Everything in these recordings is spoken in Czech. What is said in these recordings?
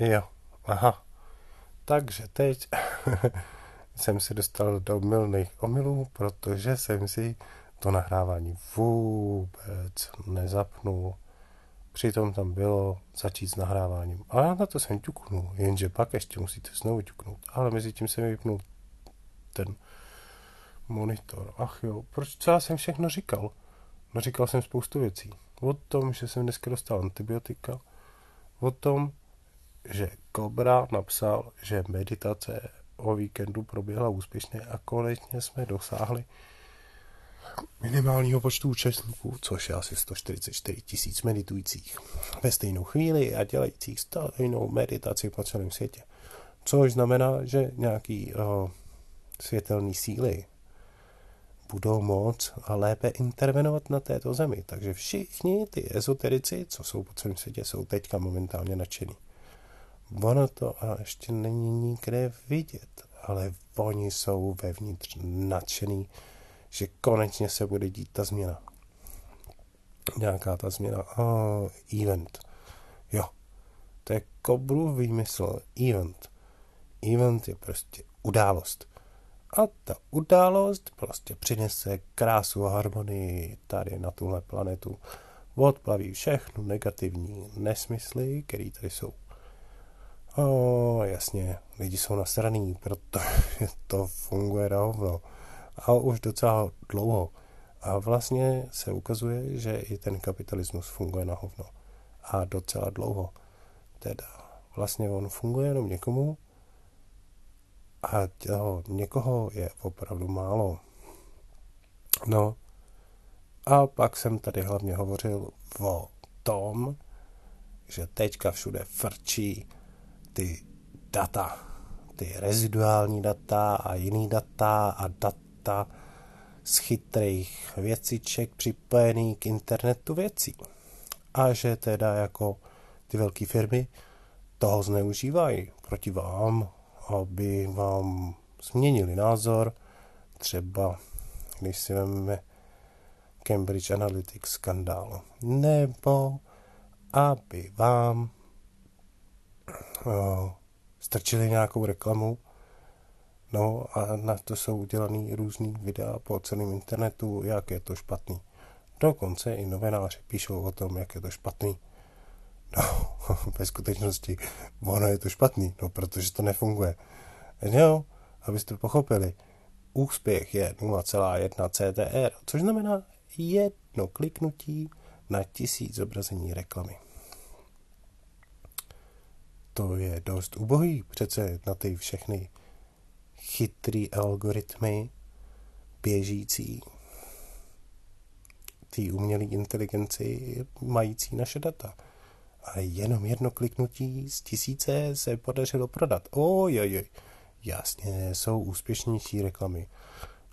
Jo, aha. Takže teď jsem se dostal do milných omylů, protože jsem si to nahrávání vůbec nezapnul. Přitom tam bylo začít s nahráváním. A já na to jsem ťuknul, jenže pak ještě musíte znovu ťuknout. Ale mezi tím jsem vypnul ten monitor. Ach jo, proč co já jsem všechno říkal? No říkal jsem spoustu věcí. O tom, že jsem dneska dostal antibiotika. O tom, že Kobra napsal, že meditace o víkendu proběhla úspěšně a konečně jsme dosáhli minimálního počtu účastníků, což je asi 144 tisíc meditujících ve stejnou chvíli a dělajících stejnou meditaci po celém světě. Což znamená, že nějaký uh, světelný síly budou moc a lépe intervenovat na této zemi. Takže všichni ty ezoterici, co jsou po celém světě, jsou teďka momentálně nadšení. Ono to a ještě není nikde vidět, ale oni jsou vevnitř nadšený, že konečně se bude dít ta změna. Nějaká ta změna. Oh, event. Jo. To je Kobru výmysl. Event. Event je prostě událost. A ta událost prostě přinese krásu a harmonii tady na tuhle planetu. Odplaví všechno negativní nesmysly, které tady jsou. O, jasně, lidi jsou nasraný, protože to funguje na hovno. A už docela dlouho. A vlastně se ukazuje, že i ten kapitalismus funguje na hovno. A docela dlouho. Teda vlastně on funguje jenom někomu, a toho někoho je opravdu málo. No, a pak jsem tady hlavně hovořil o tom, že teďka všude frčí ty data, ty reziduální data a jiný data a data z chytrých věciček připojený k internetu věcí. A že teda jako ty velké firmy toho zneužívají. Proti vám, aby vám změnili názor, třeba když si vezmeme Cambridge Analytics skandál, nebo aby vám strčili nějakou reklamu, no a na to jsou udělaný různý videa po celém internetu, jak je to špatný. Dokonce i novináři píšou o tom, jak je to špatný. No, ve skutečnosti ono je to špatný, no protože to nefunguje. Jo, abyste pochopili, úspěch je 0,1 CTR, což znamená jedno kliknutí na tisíc zobrazení reklamy. To je dost ubohý přece na ty všechny chytrý algoritmy běžící ty umělé inteligenci mající naše data a jenom jedno kliknutí z tisíce se podařilo prodat. Ojojoj, jasně, jsou úspěšnější reklamy.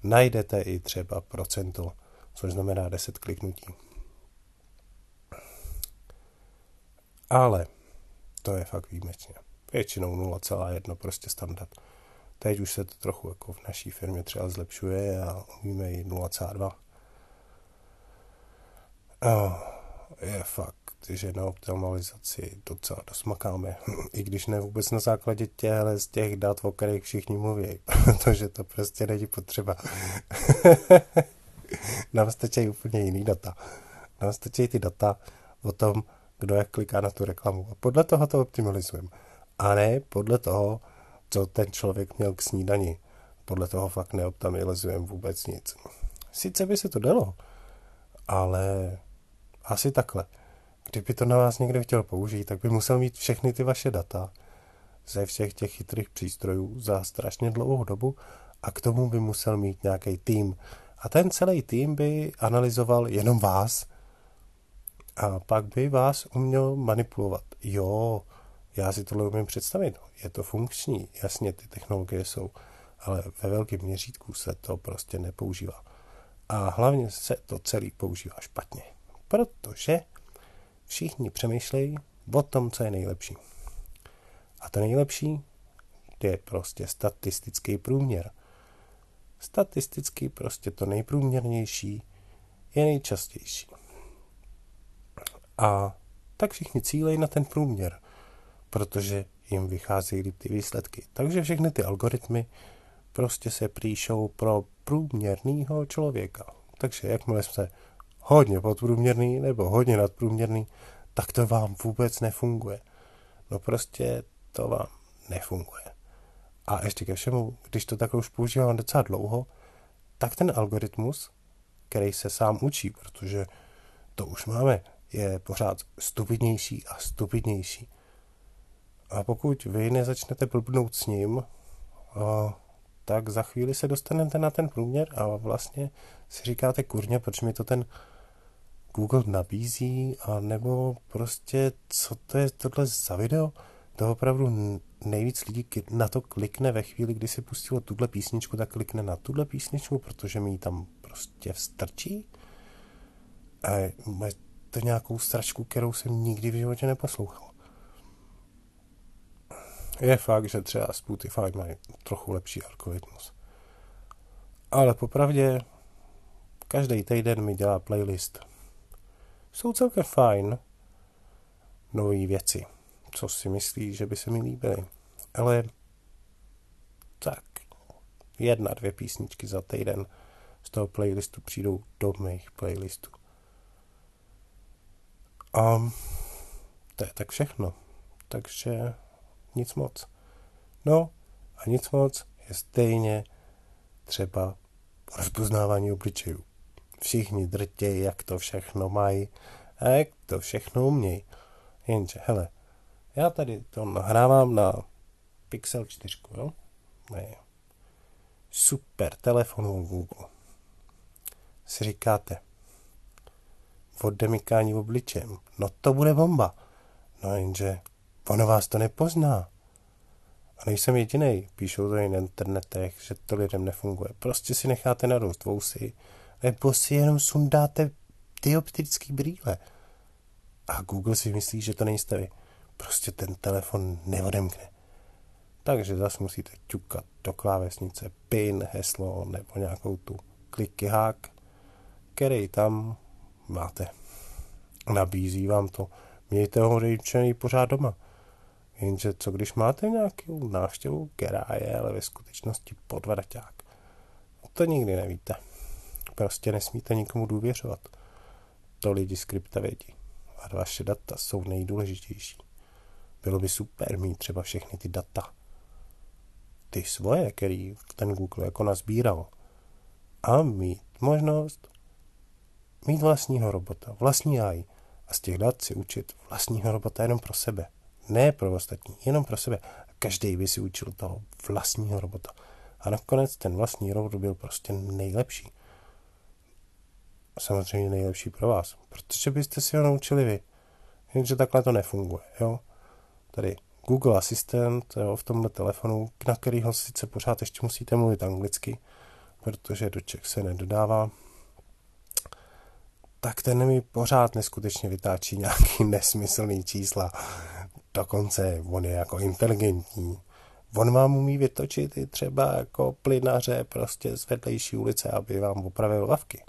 Najdete i třeba procento, což znamená 10 kliknutí. Ale to je fakt výjimečně. Většinou 0,1 prostě standard. Teď už se to trochu jako v naší firmě třeba zlepšuje a umíme i 0,2. Oh, je fakt že na optimalizaci docela dosmakáme, i když ne vůbec na základě těchhle z těch dat, o kterých všichni mluví, protože to prostě není potřeba. Nám stačí úplně jiný data. Nám stačí ty data o tom, kdo jak kliká na tu reklamu. A podle toho to optimalizujeme. A ne podle toho, co ten člověk měl k snídani. Podle toho fakt neoptimalizujeme vůbec nic. Sice by se to dalo, ale asi takhle. Kdyby to na vás někdo chtěl použít, tak by musel mít všechny ty vaše data ze všech těch chytrých přístrojů za strašně dlouhou dobu a k tomu by musel mít nějaký tým. A ten celý tým by analyzoval jenom vás a pak by vás uměl manipulovat. Jo, já si tohle umím představit. Je to funkční, jasně ty technologie jsou, ale ve velkém měřítku se to prostě nepoužívá. A hlavně se to celý používá špatně. Protože všichni přemýšlejí o tom, co je nejlepší. A to nejlepší je prostě statistický průměr. Statisticky prostě to nejprůměrnější je nejčastější. A tak všichni cílejí na ten průměr, protože jim vycházejí ty výsledky. Takže všechny ty algoritmy prostě se píšou pro průměrného člověka. Takže jakmile jsme hodně podprůměrný nebo hodně nadprůměrný, tak to vám vůbec nefunguje. No prostě to vám nefunguje. A ještě ke všemu, když to takhle už používám docela dlouho, tak ten algoritmus, který se sám učí, protože to už máme, je pořád stupidnější a stupidnější. A pokud vy nezačnete blbnout s ním, tak za chvíli se dostanete na ten průměr a vlastně si říkáte kurně, proč mi to ten Google nabízí, a nebo prostě, co to je tohle za video? To opravdu nejvíc lidí na to klikne ve chvíli, kdy si pustilo tuhle písničku, tak klikne na tuhle písničku, protože mi ji tam prostě vstrčí. A to nějakou stračku, kterou jsem nikdy v životě neposlouchal. Je fakt, že třeba Spotify mají trochu lepší algoritmus. Ale popravdě, každý týden mi dělá playlist. Jsou celkem fajn nové věci, co si myslí, že by se mi líbily. Ale tak, jedna, dvě písničky za týden z toho playlistu přijdou do mých playlistů. A to je tak všechno. Takže nic moc. No a nic moc je stejně třeba rozpoznávání obličejů. Všichni drtějí, jak to všechno mají a jak to všechno umějí. Jenže, hele, já tady to nahrávám na Pixel 4, jo? Ne. Super telefonu Google. Si říkáte, oddemykání obličejem, no to bude bomba. No jenže Ono vás to nepozná. A nejsem jediný, píšou to i na internetech, že to lidem nefunguje. Prostě si necháte narůst vousy, nebo si jenom sundáte dioptrický brýle. A Google si myslí, že to nejste vy. Prostě ten telefon neodemkne. Takže zase musíte ťukat do klávesnice PIN, heslo nebo nějakou tu kliky hák, který tam máte. Nabízí vám to. Mějte ho pořád doma. Jenže co když máte nějakou návštěvu, která je ale ve skutečnosti podvraťák? To nikdy nevíte. Prostě nesmíte nikomu důvěřovat. To lidi z krypta vědí. A vaše data jsou nejdůležitější. Bylo by super mít třeba všechny ty data. Ty svoje, který ten Google jako nazbíral. A mít možnost mít vlastního robota, vlastní AI a z těch dat si učit vlastního robota jenom pro sebe. Ne pro ostatní, jenom pro sebe. Každý by si učil toho vlastního robota. A nakonec ten vlastní robot byl prostě nejlepší. Samozřejmě nejlepší pro vás, protože byste si ho naučili vy. Jenže takhle to nefunguje, jo. Tady Google Assistant jo, v tomhle telefonu, na kterýho sice pořád ještě musíte mluvit anglicky, protože do Čech se nedodává, tak ten mi pořád neskutečně vytáčí nějaký nesmyslný čísla. Dokonce on je jako inteligentní. On vám umí vytočit i třeba jako plynaře prostě z vedlejší ulice, aby vám opravil lavky.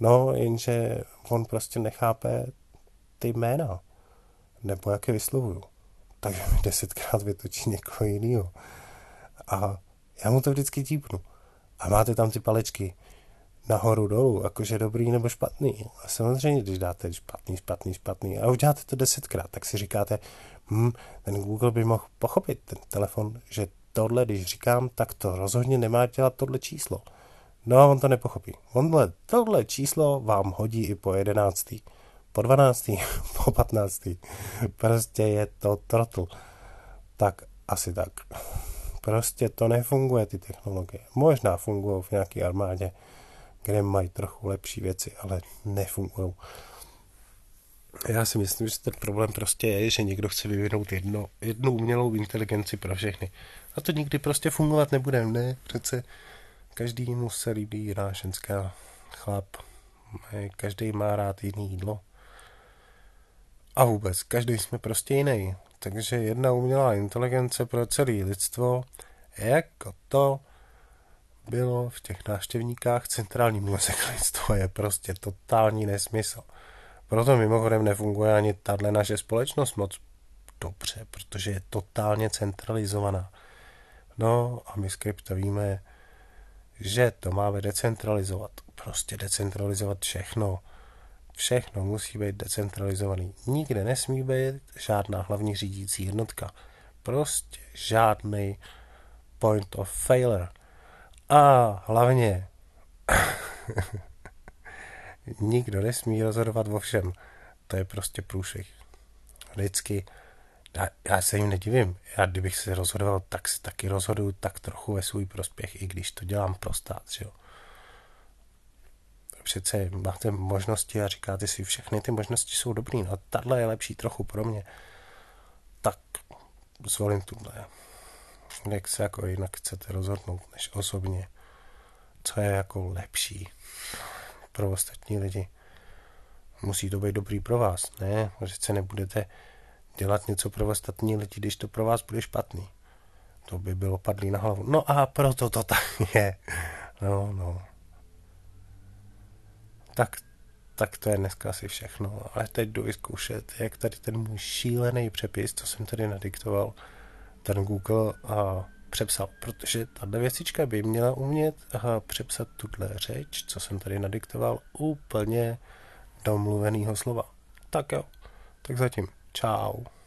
No, jenže on prostě nechápe ty jména, nebo jak je vyslovuju. Takže mi desetkrát vytočí někoho jiného. A já mu to vždycky típnu. A máte tam ty palečky nahoru dolů, jakože dobrý nebo špatný. A samozřejmě, když dáte špatný, špatný, špatný a uděláte to desetkrát, tak si říkáte, hm, ten Google by mohl pochopit, ten telefon, že tohle, když říkám, tak to rozhodně nemá dělat tohle číslo. No, on to nepochopí. Onhle, tohle číslo vám hodí i po jedenáctý, po dvanáctý, po patnáctý. Prostě je to trotl. Tak asi tak. Prostě to nefunguje, ty technologie. Možná fungují v nějaké armádě, kde mají trochu lepší věci, ale nefungují. Já si myslím, že ten problém prostě je, že někdo chce vyvinout jedno, jednu umělou inteligenci pro všechny. A to nikdy prostě fungovat nebude. Ne, přece každý se líbí jiná ženská chlap. Každý má rád jiný jídlo. A vůbec, každý jsme prostě jiný. Takže jedna umělá inteligence pro celé lidstvo, jako to bylo v těch návštěvníkách centrální lidstva, je prostě totální nesmysl. Proto mimochodem nefunguje ani tahle naše společnost moc dobře, protože je totálně centralizovaná. No a my skripta víme, že to máme decentralizovat. Prostě decentralizovat všechno. Všechno musí být decentralizovaný. Nikde nesmí být žádná hlavní řídící jednotka. Prostě žádný point of failure. A hlavně nikdo nesmí rozhodovat o všem. To je prostě průšvih. Vždycky já, já se jim nedivím. Já kdybych se rozhodoval, tak se taky rozhoduju tak trochu ve svůj prospěch, i když to dělám pro stát, že jo. Přece máte možnosti a říkáte si, všechny ty možnosti jsou dobrý, no tahle je lepší trochu pro mě. Tak zvolím tuhle. Jak se jako jinak chcete rozhodnout, než osobně. Co je jako lepší pro ostatní lidi. Musí to být dobrý pro vás, ne? Že nebudete dělat něco pro ostatní lidi, když to pro vás bude špatný. To by bylo padlý na hlavu. No a proto to tak je. No, no. Tak, tak to je dneska asi všechno. Ale teď jdu vyzkoušet, jak tady ten můj šílený přepis, co jsem tady nadiktoval, ten Google a přepsal, protože tahle věcička by měla umět přepsat tuhle řeč, co jsem tady nadiktoval, úplně domluvenýho slova. Tak jo, tak zatím. Ciao.